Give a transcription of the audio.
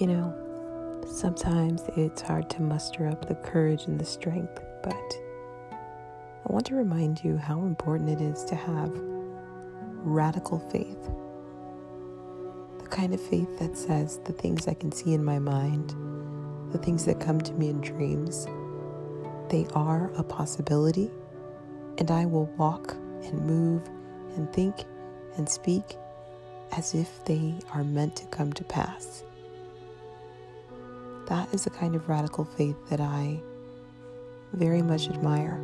You know, sometimes it's hard to muster up the courage and the strength, but I want to remind you how important it is to have radical faith. The kind of faith that says the things I can see in my mind, the things that come to me in dreams, they are a possibility, and I will walk and move and think and speak as if they are meant to come to pass. That is the kind of radical faith that I very much admire.